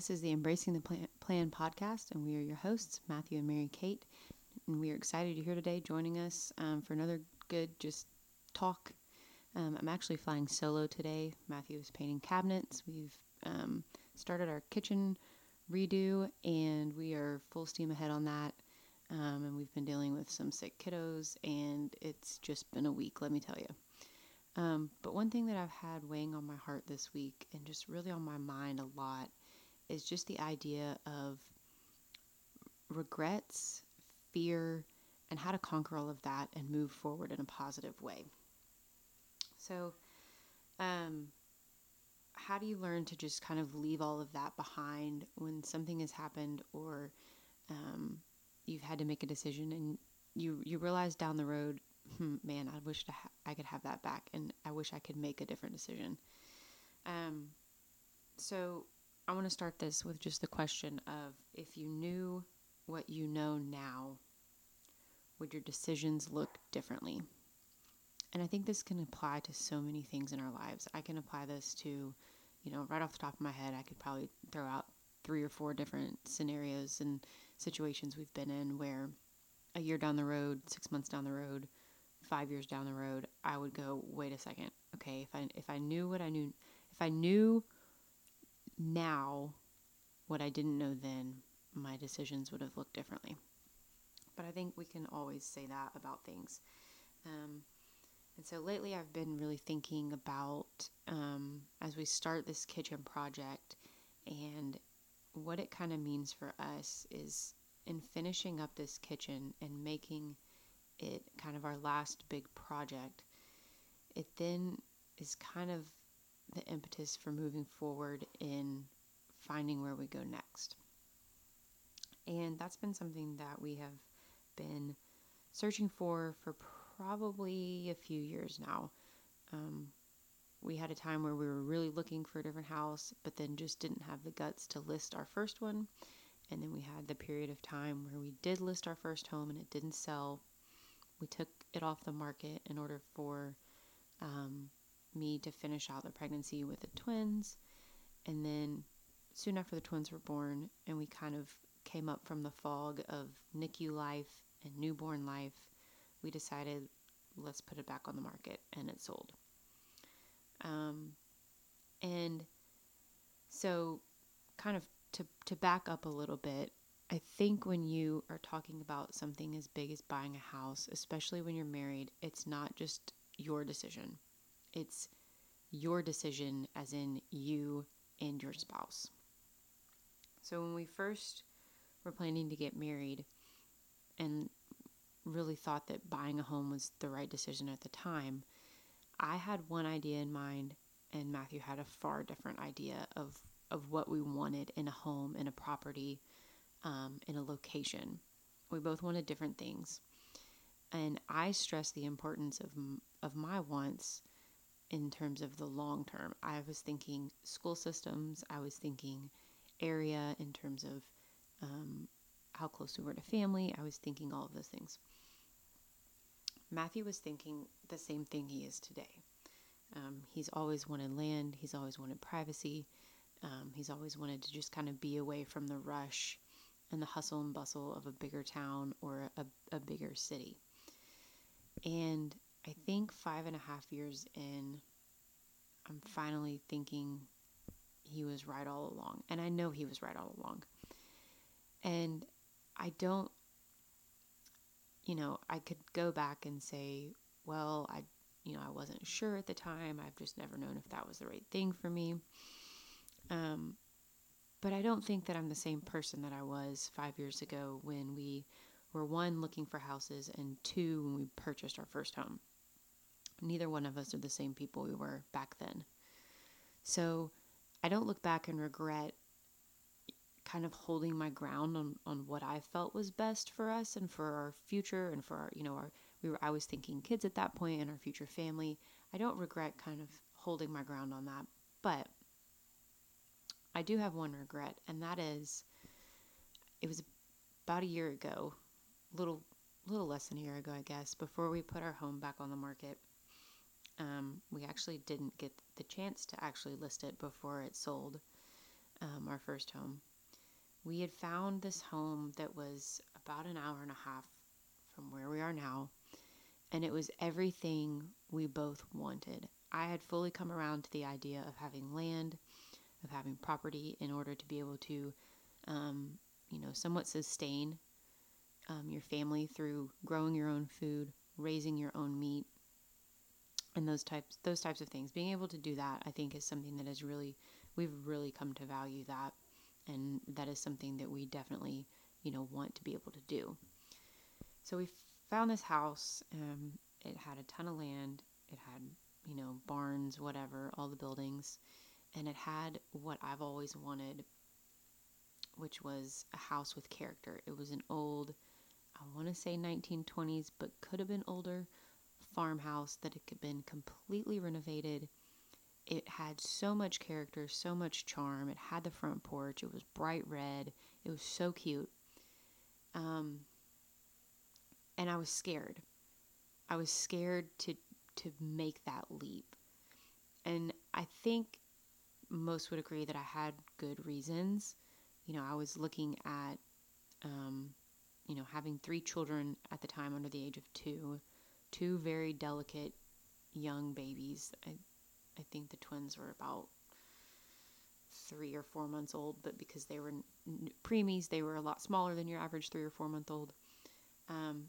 This is the Embracing the Plan, Plan podcast, and we are your hosts, Matthew and Mary Kate. And we are excited you're here today joining us um, for another good just talk. Um, I'm actually flying solo today. Matthew is painting cabinets. We've um, started our kitchen redo, and we are full steam ahead on that. Um, and we've been dealing with some sick kiddos, and it's just been a week, let me tell you. Um, but one thing that I've had weighing on my heart this week and just really on my mind a lot is just the idea of regrets, fear, and how to conquer all of that and move forward in a positive way. So, um, how do you learn to just kind of leave all of that behind when something has happened or um, you've had to make a decision and you you realize down the road hmm, man, I wish ha- I could have that back, and I wish I could make a different decision. Um, so I want to start this with just the question of if you knew what you know now, would your decisions look differently? And I think this can apply to so many things in our lives. I can apply this to, you know, right off the top of my head, I could probably throw out three or four different scenarios and situations we've been in where a year down the road, six months down the road, five years down the road, I would go, wait a second. Okay, if I if I knew what I knew, if I knew now what I didn't know then, my decisions would have looked differently. But I think we can always say that about things. Um, and so lately, I've been really thinking about um, as we start this kitchen project and what it kind of means for us is in finishing up this kitchen and making it kind of our last big project, it then is kind of the impetus for moving forward in finding where we go next. And that's been something that we have been searching for for probably a few years now. Um, we had a time where we were really looking for a different house, but then just didn't have the guts to list our first one. And then we had the period of time where we did list our first home and it didn't sell we took it off the market in order for um, me to finish out the pregnancy with the twins. And then soon after the twins were born, and we kind of came up from the fog of NICU life and newborn life, we decided let's put it back on the market, and it sold. Um, and so, kind of to, to back up a little bit, I think when you are talking about something as big as buying a house, especially when you're married, it's not just your decision. It's your decision, as in you and your spouse. So when we first were planning to get married and really thought that buying a home was the right decision at the time, I had one idea in mind, and Matthew had a far different idea of, of what we wanted in a home, in a property um, in a location. We both wanted different things. And I stressed the importance of, of my wants in terms of the long term. I was thinking school systems, I was thinking area in terms of um, how close we were to family, I was thinking all of those things. Matthew was thinking the same thing he is today. Um, he's always wanted land, he's always wanted privacy, um, he's always wanted to just kind of be away from the rush and the hustle and bustle of a bigger town or a, a bigger city. And I think five and a half years in, I'm finally thinking he was right all along. And I know he was right all along. And I don't, you know, I could go back and say, well, I, you know, I wasn't sure at the time. I've just never known if that was the right thing for me. Um, but I don't think that I'm the same person that I was five years ago when we were one, looking for houses, and two, when we purchased our first home. Neither one of us are the same people we were back then. So I don't look back and regret kind of holding my ground on, on what I felt was best for us and for our future and for our, you know, our, we were, I was thinking kids at that point and our future family. I don't regret kind of holding my ground on that. But I do have one regret, and that is it was about a year ago, little little less than a year ago, I guess, before we put our home back on the market. Um, we actually didn't get the chance to actually list it before it sold. um, our first home, we had found this home that was about an hour and a half from where we are now, and it was everything we both wanted. I had fully come around to the idea of having land, of having property in order to be able to, um, you know, somewhat sustain um, your family through growing your own food, raising your own meat, and those types those types of things. Being able to do that, I think, is something that is really we've really come to value that, and that is something that we definitely, you know, want to be able to do. So we found this house. Um, it had a ton of land. It had, you know, barns, whatever, all the buildings, and it had what I've always wanted, which was a house with character. It was an old I want to say 1920s, but could have been older farmhouse that it had been completely renovated. It had so much character, so much charm. It had the front porch. It was bright red. It was so cute. Um, and I was scared. I was scared to to make that leap. And I think most would agree that I had good reasons. You know, I was looking at um, you know, having three children at the time under the age of two, two very delicate young babies. I, I think the twins were about three or four months old, but because they were preemies, they were a lot smaller than your average three or four month old. Um,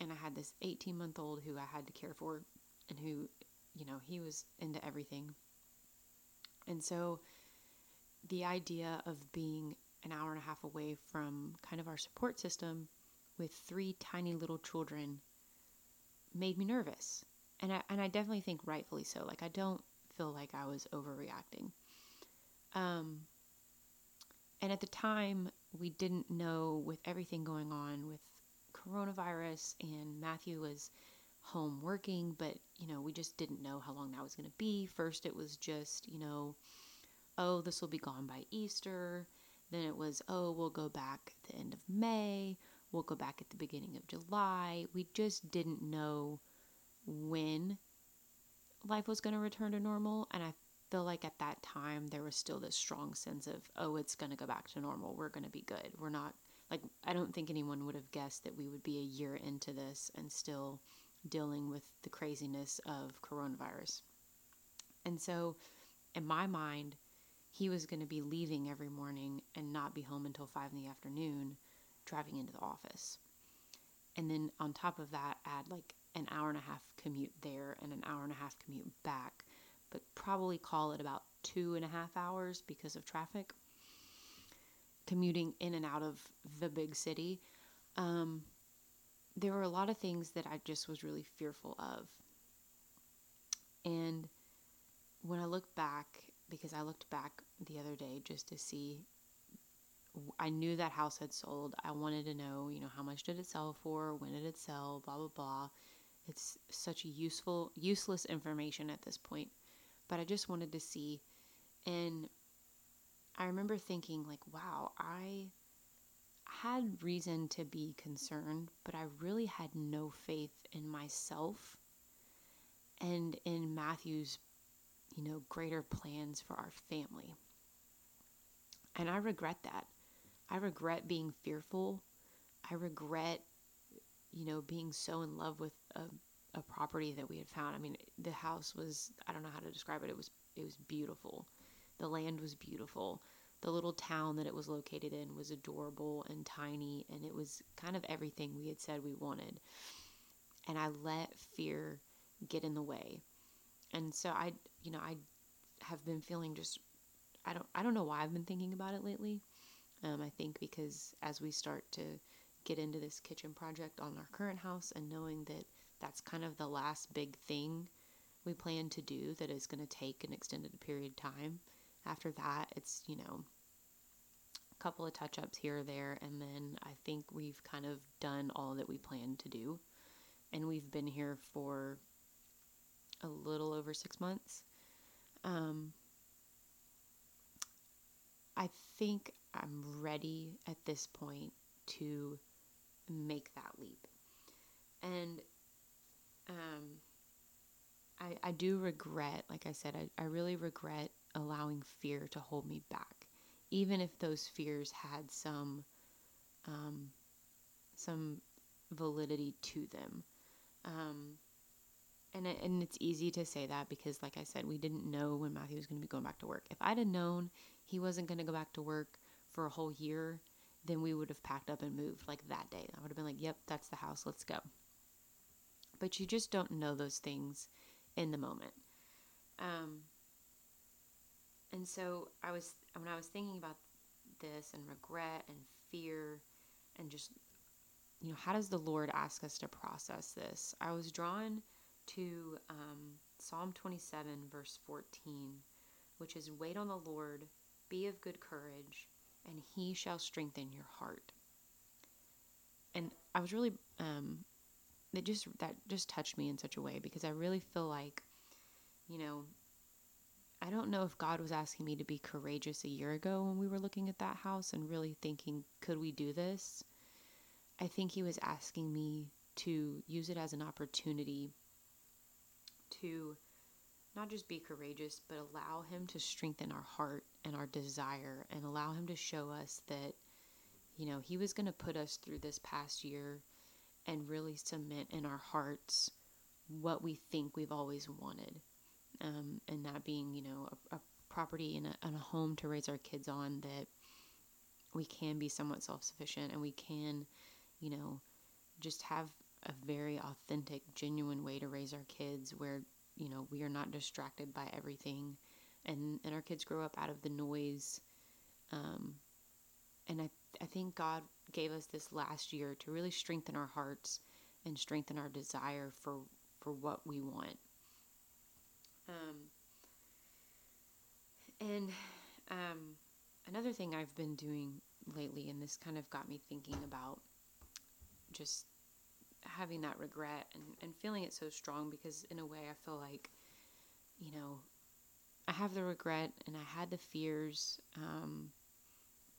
and I had this 18 month old who I had to care for and who, you know, he was into everything. And so the idea of being an hour and a half away from kind of our support system with three tiny little children made me nervous. And I, and I definitely think rightfully so. Like, I don't feel like I was overreacting. Um, and at the time, we didn't know with everything going on with coronavirus, and Matthew was home working, but you know, we just didn't know how long that was going to be. First, it was just, you know, oh, this will be gone by Easter. Then it was, oh, we'll go back at the end of May. We'll go back at the beginning of July. We just didn't know when life was going to return to normal. And I feel like at that time, there was still this strong sense of, oh, it's going to go back to normal. We're going to be good. We're not, like, I don't think anyone would have guessed that we would be a year into this and still dealing with the craziness of coronavirus. And so, in my mind, he was going to be leaving every morning and not be home until five in the afternoon driving into the office. And then on top of that, add like an hour and a half commute there and an hour and a half commute back, but probably call it about two and a half hours because of traffic. Commuting in and out of the big city. Um, there were a lot of things that I just was really fearful of. And when I look back, because I looked back the other day just to see I knew that house had sold. I wanted to know, you know, how much did it sell for? When did it sell? Blah blah blah. It's such useful useless information at this point. But I just wanted to see and I remember thinking like, wow, I had reason to be concerned, but I really had no faith in myself and in Matthew's, you know, greater plans for our family. And I regret that. I regret being fearful. I regret, you know, being so in love with a, a property that we had found. I mean, the house was, I don't know how to describe it. It was, it was beautiful. The land was beautiful. The little town that it was located in was adorable and tiny, and it was kind of everything we had said we wanted. And I let fear get in the way. And so I, you know, I have been feeling just I don't I don't know why I've been thinking about it lately. Um, I think because as we start to get into this kitchen project on our current house and knowing that that's kind of the last big thing we plan to do that is going to take an extended period of time. After that, it's, you know, a couple of touch ups here or there, and then I think we've kind of done all that we plan to do. And we've been here for a little over six months. Um, I think I'm ready at this point to make that leap. And um, I, I do regret, like I said, I, I really regret allowing fear to hold me back. even if those fears had some um, some validity to them. Um, and and it's easy to say that because, like I said, we didn't know when Matthew was going to be going back to work. If I'd have known he wasn't going to go back to work for a whole year, then we would have packed up and moved like that day. I would have been like, "Yep, that's the house. Let's go." But you just don't know those things in the moment. Um, and so I was when I was thinking about this and regret and fear and just you know how does the Lord ask us to process this? I was drawn to um, Psalm 27 verse 14, which is wait on the Lord, be of good courage, and He shall strengthen your heart. And I was really um, it just that just touched me in such a way because I really feel like you know I don't know if God was asking me to be courageous a year ago when we were looking at that house and really thinking, could we do this? I think He was asking me to use it as an opportunity to not just be courageous, but allow Him to strengthen our heart and our desire and allow Him to show us that, you know, He was going to put us through this past year and really cement in our hearts what we think we've always wanted. Um, and that being, you know, a, a property and a, and a home to raise our kids on that we can be somewhat self sufficient and we can, you know, just have a very authentic, genuine way to raise our kids where, you know, we are not distracted by everything and, and our kids grow up out of the noise. Um, and I, I think God gave us this last year to really strengthen our hearts and strengthen our desire for, for what we want. Um, and um, another thing I've been doing lately, and this kind of got me thinking about just having that regret and, and feeling it so strong because, in a way, I feel like, you know, I have the regret and I had the fears, um,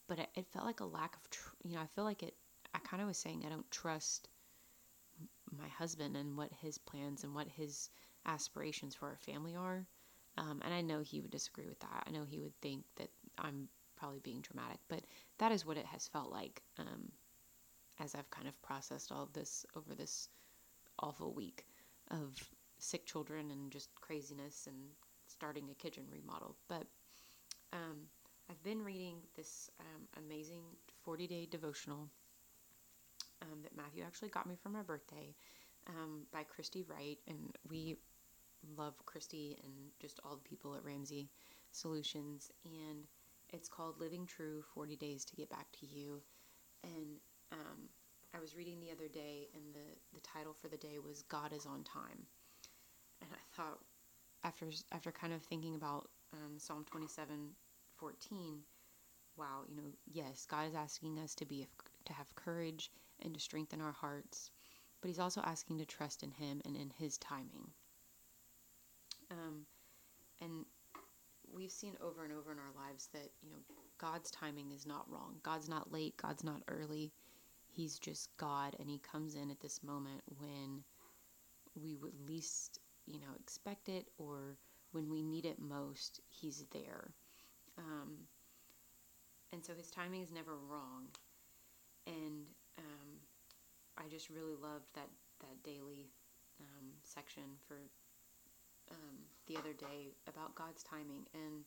but it, it, felt like a lack of, tr- you know, I feel like it, I kind of was saying I don't trust my husband and what his plans and what his aspirations for our family are. Um, and I know he would disagree with that. I know he would think that I'm probably being dramatic, but that is what it has felt like um, as I've kind of processed all of this over this awful week of sick children and just craziness and starting a kitchen remodel. But um, I've been reading this um, amazing 40 day devotional um, that Matthew actually got me for my birthday um, by Christy Wright, and we love Christy and just all the people at Ramsey Solutions. And it's called Living True 40 Days to Get Back to You. And um, I was reading the other day, and the, the title for the day was God is on Time. And I thought, after, after kind of thinking about um, Psalm 27 14, wow, you know, yes, God is asking us to be to have courage and to strengthen our hearts, but He's also asking to trust in Him and in His timing. Um, and we've seen over and over in our lives that, you know, God's timing is not wrong. God's not late, God's not early. He's just God, and He comes in at this moment when we would least, you know, expect it or when we need it most, He's there. Um, and so His timing is never wrong. And um, I just really loved that, that daily um, section for um, the other day about God's timing and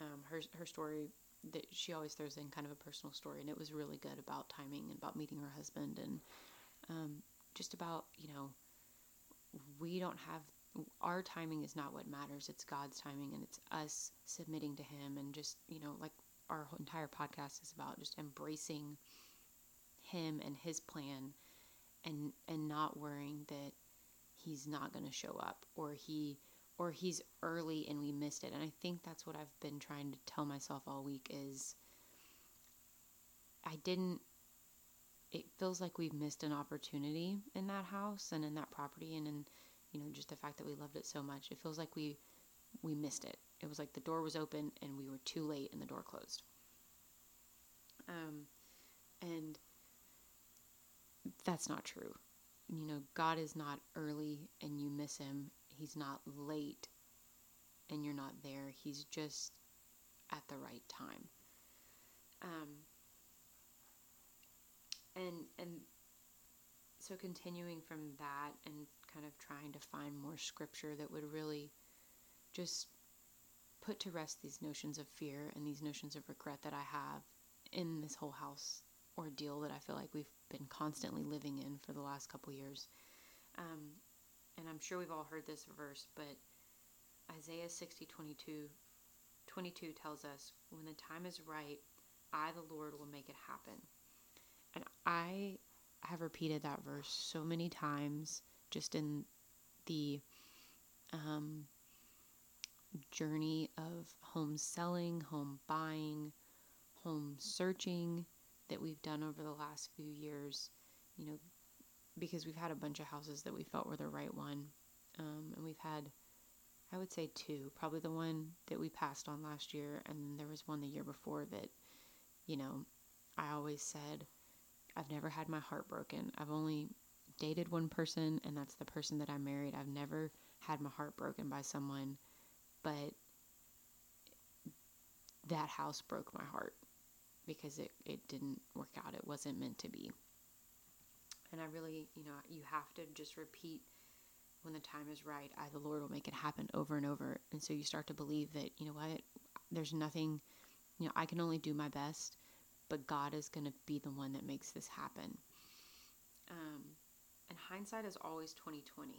um, her her story that she always throws in kind of a personal story, and it was really good about timing and about meeting her husband and um, just about you know we don't have our timing is not what matters. It's god's timing and it's us submitting to him and just you know like our entire podcast is about just embracing him and his plan and and not worrying that he's not going to show up or he or he's early and we missed it. And I think that's what I've been trying to tell myself all week is I didn't it feels like we've missed an opportunity in that house and in that property and in you know just the fact that we loved it so much. It feels like we we missed it. It was like the door was open and we were too late and the door closed. Um and that's not true you know, God is not early and you miss him. He's not late and you're not there. He's just at the right time. Um, and and so continuing from that and kind of trying to find more scripture that would really just put to rest these notions of fear and these notions of regret that I have in this whole house ordeal that I feel like we've been constantly living in for the last couple years. Um, and I'm sure we've all heard this verse, but Isaiah 60 22, 22 tells us, When the time is right, I, the Lord, will make it happen. And I have repeated that verse so many times just in the um, journey of home selling, home buying, home searching that we've done over the last few years. You know, because we've had a bunch of houses that we felt were the right one. Um, and we've had, I would say, two. Probably the one that we passed on last year, and there was one the year before that, you know, I always said, I've never had my heart broken. I've only dated one person, and that's the person that I married. I've never had my heart broken by someone, but that house broke my heart because it, it didn't work out. It wasn't meant to be. And I really, you know, you have to just repeat when the time is right, I, the Lord, will make it happen over and over. And so you start to believe that, you know what, there's nothing, you know, I can only do my best, but God is going to be the one that makes this happen. Um, and hindsight is always 2020.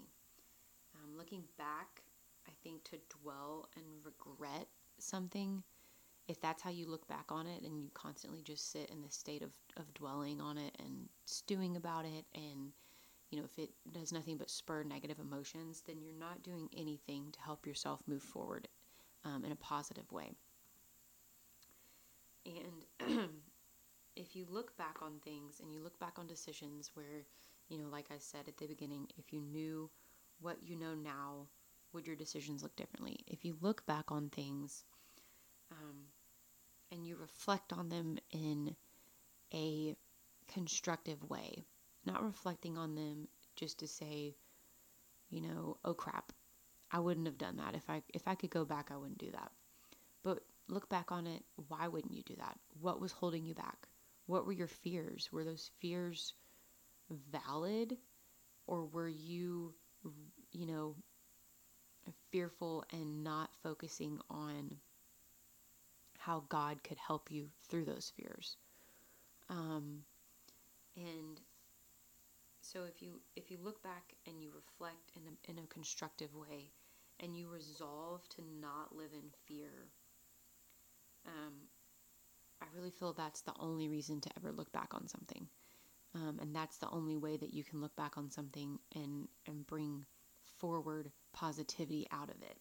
Um, looking back, I think to dwell and regret something if that's how you look back on it and you constantly just sit in this state of, of dwelling on it and stewing about it and you know if it does nothing but spur negative emotions then you're not doing anything to help yourself move forward um, in a positive way. And if you look back on things and you look back on decisions where you know like i said at the beginning if you knew what you know now would your decisions look differently? If you look back on things um, and you reflect on them in a constructive way, not reflecting on them just to say, you know, oh crap, I wouldn't have done that. If I if I could go back, I wouldn't do that. But look back on it, why wouldn't you do that? What was holding you back? What were your fears? Were those fears valid or were you you know fearful and not focusing on how God could help you through those fears. Um, and so if you if you look back and you reflect in a, in a constructive way and you resolve to not live in fear um, i really feel that's the only reason to ever look back on something um, and that's the only way that you can look back on something and and bring forward positivity out of it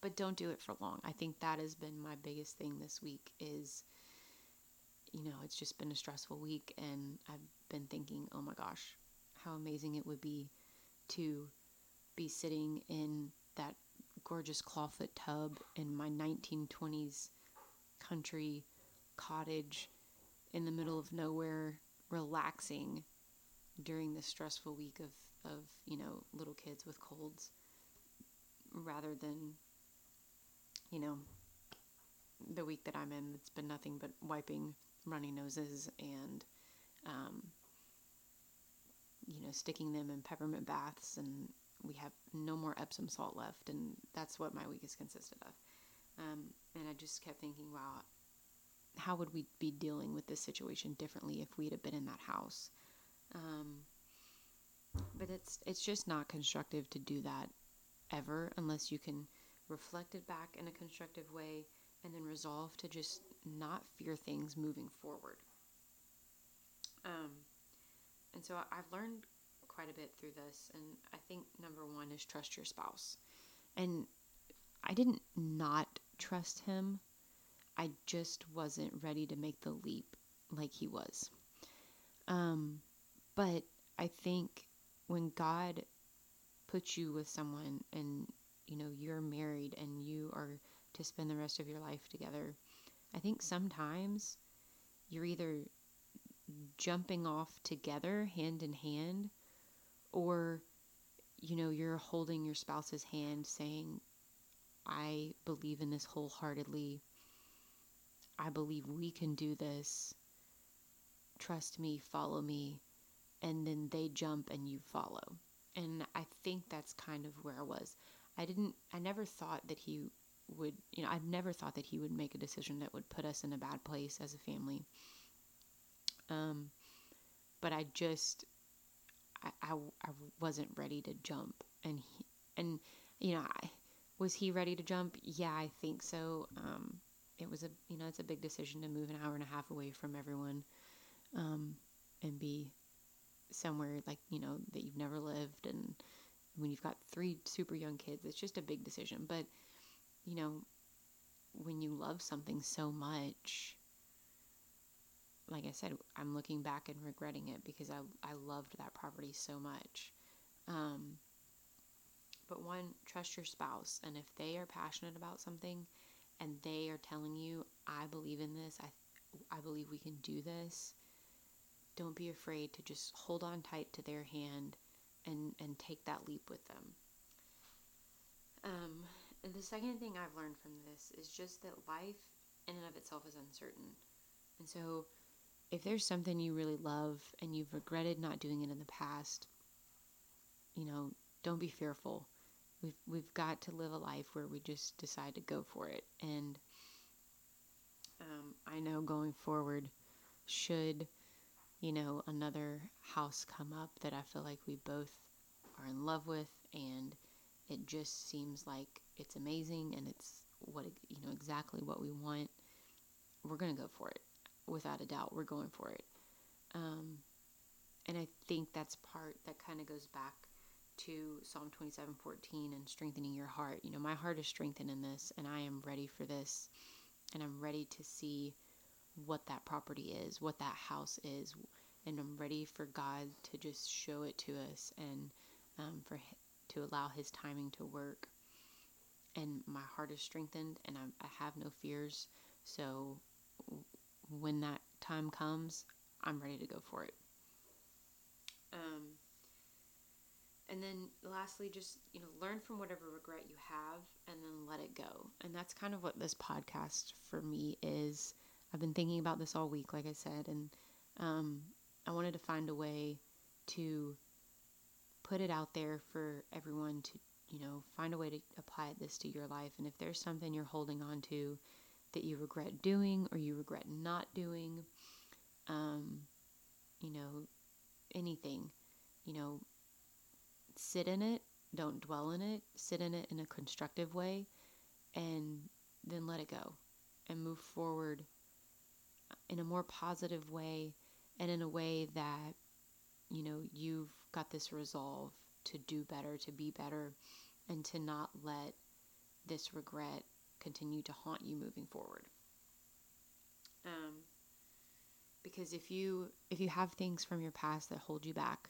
but don't do it for long. I think that has been my biggest thing this week is you know, it's just been a stressful week and I've been thinking, "Oh my gosh, how amazing it would be to be sitting in that gorgeous clawfoot tub in my 1920s country cottage in the middle of nowhere relaxing during this stressful week of of, you know, little kids with colds rather than you know, the week that I'm in, it's been nothing but wiping runny noses and, um, you know, sticking them in peppermint baths, and we have no more Epsom salt left, and that's what my week has consisted of. Um, and I just kept thinking, wow, how would we be dealing with this situation differently if we'd have been in that house? Um, but it's it's just not constructive to do that ever unless you can reflect it back in a constructive way, and then resolve to just not fear things moving forward. Um, and so I've learned quite a bit through this, and I think number one is trust your spouse. And I didn't not trust him, I just wasn't ready to make the leap like he was. Um, but I think when God puts you with someone and you know you're married and you are to spend the rest of your life together i think sometimes you're either jumping off together hand in hand or you know you're holding your spouse's hand saying I believe in this wholeheartedly. I believe we can do this. Trust me, follow me. And then they jump and you follow. And I think that's kind of where I was. I didn't, I never thought that he would, you know, I've never thought that he would make a decision that would put us in a bad place as a family. Um, but I just, I, I, I wasn't ready to jump. And he, and, you know, I, was he ready to jump? Yeah, I think so. Um, it was a, you know, it's a big decision to move an hour and a half away from everyone, um, and be somewhere like, you know, that you've never lived. And when you've got three super young kids, it's just a big decision. But, you know, when you love something so much, like I said, I'm looking back and regretting it because I, I loved that property so much. Um, but one, trust your spouse. And if they are passionate about something and they are telling you, I believe in this, I, I believe we can do this, don't be afraid to just hold on tight to their hand and, and take that leap with them. Um, and the second thing I've learned from this is just that life in and of itself is uncertain. And so if there's something you really love and you've regretted not doing it in the past, you know, don't be fearful. We've we've got to live a life where we just decide to go for it. And um, I know going forward, should you know another house come up that I feel like we both are in love with, and it just seems like it's amazing and it's what you know exactly what we want, we're gonna go for it without a doubt. We're going for it. Um, and I think that's part that kind of goes back to Psalm 27:14 and strengthening your heart. You know, my heart is strengthened in this and I am ready for this and I'm ready to see what that property is, what that house is, and I'm ready for God to just show it to us and um, for to allow His timing to work. And my heart is strengthened, and I'm, I have no fears. So when that time comes, I'm ready to go for it. Um, and then lastly, just, you know, learn from whatever regret you have and then let it go. And that's kind of what this podcast for me is. I've been thinking about this all week, like I said, and um, I wanted to find a way to put it out there for everyone to, you know, find a way to apply this to your life. And if there's something you're holding on to that you regret doing or you regret not doing, um, you know, anything, you know, sit in it, don't dwell in it, sit in it in a constructive way, and then let it go and move forward in a more positive way and in a way that, you know, you've got this resolve to do better, to be better, and to not let this regret continue to haunt you moving forward. Um, because if you if you have things from your past that hold you back,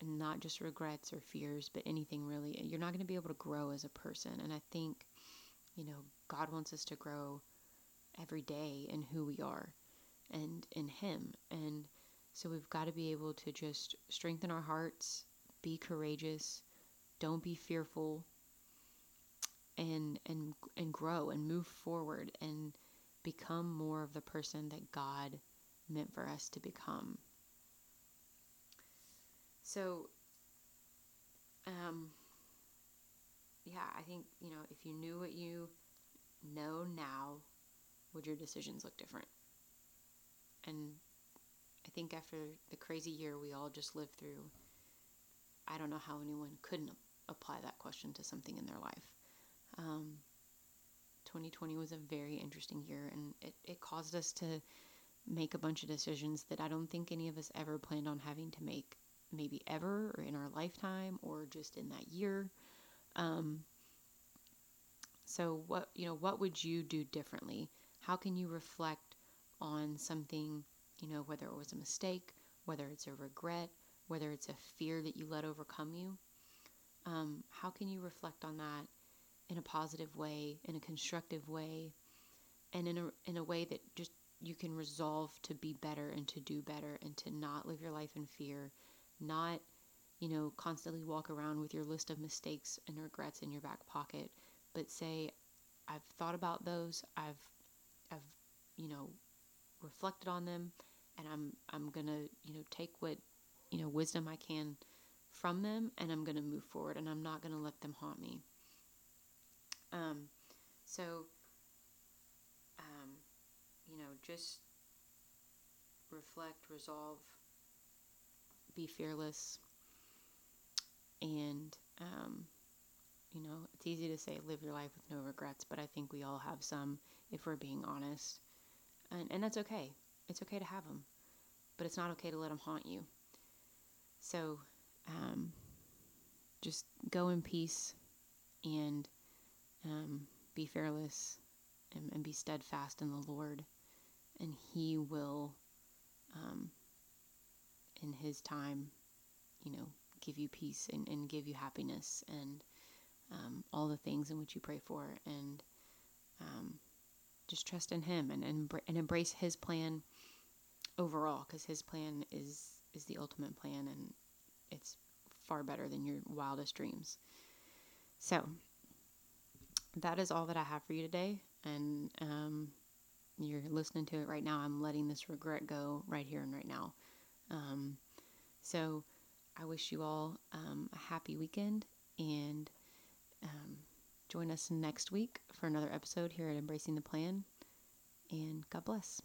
and not just regrets or fears, but anything really, you're not going to be able to grow as a person. And I think, you know, God wants us to grow every day in who we are and in Him. And so we've got to be able to just strengthen our hearts, be courageous, don't be fearful, and and and grow and move forward and become more of the person that God meant for us to become. So um yeah, I think, you know, if you knew what you know now, would your decisions look different? And I think after the crazy year we all just lived through, I don't know how anyone couldn't apply that question to something in their life. Um, 2020 was a very interesting year, and it, it caused us to make a bunch of decisions that I don't think any of us ever planned on having to make, maybe ever, or in our lifetime, or just in that year. Um, so, what you know, what would you do differently? How can you reflect on something, you know, whether it was a mistake, whether it's a regret, whether it's a fear that you let overcome you? Um, how can you reflect on that in a positive way, in a constructive way, and in a in a way that just you can resolve to be better and to do better and to not live your life in fear, not you know constantly walk around with your list of mistakes and regrets in your back pocket, but say, I've thought about those. I've, I've, you know, reflected on them, and I'm, I'm gonna, you know, take what, you know, wisdom I can from them, and I'm gonna move forward, and I'm not gonna let them haunt me. Um, so, um, you know, just reflect, resolve, be fearless, and um, you know, it's easy to say live your life with no regrets, but I think we all have some if we're being honest. And, and that's okay. It's okay to have them, but it's not okay to let them haunt you. So um, just go in peace and um, be fearless and, and, be steadfast in the Lord, and He will, um, in His time, you know, give you peace and, and give you happiness and um, all the things in which you pray for, and just trust in Him and, and and embrace His plan overall, because His plan is is the ultimate plan, and it's far better than your wildest dreams. So that is all that I have for you today, and um, you're listening to it right now. I'm letting this regret go right here and right now. Um, so I wish you all um, a happy weekend and um, join us next week for another episode here at Embracing the Plan. And God bless.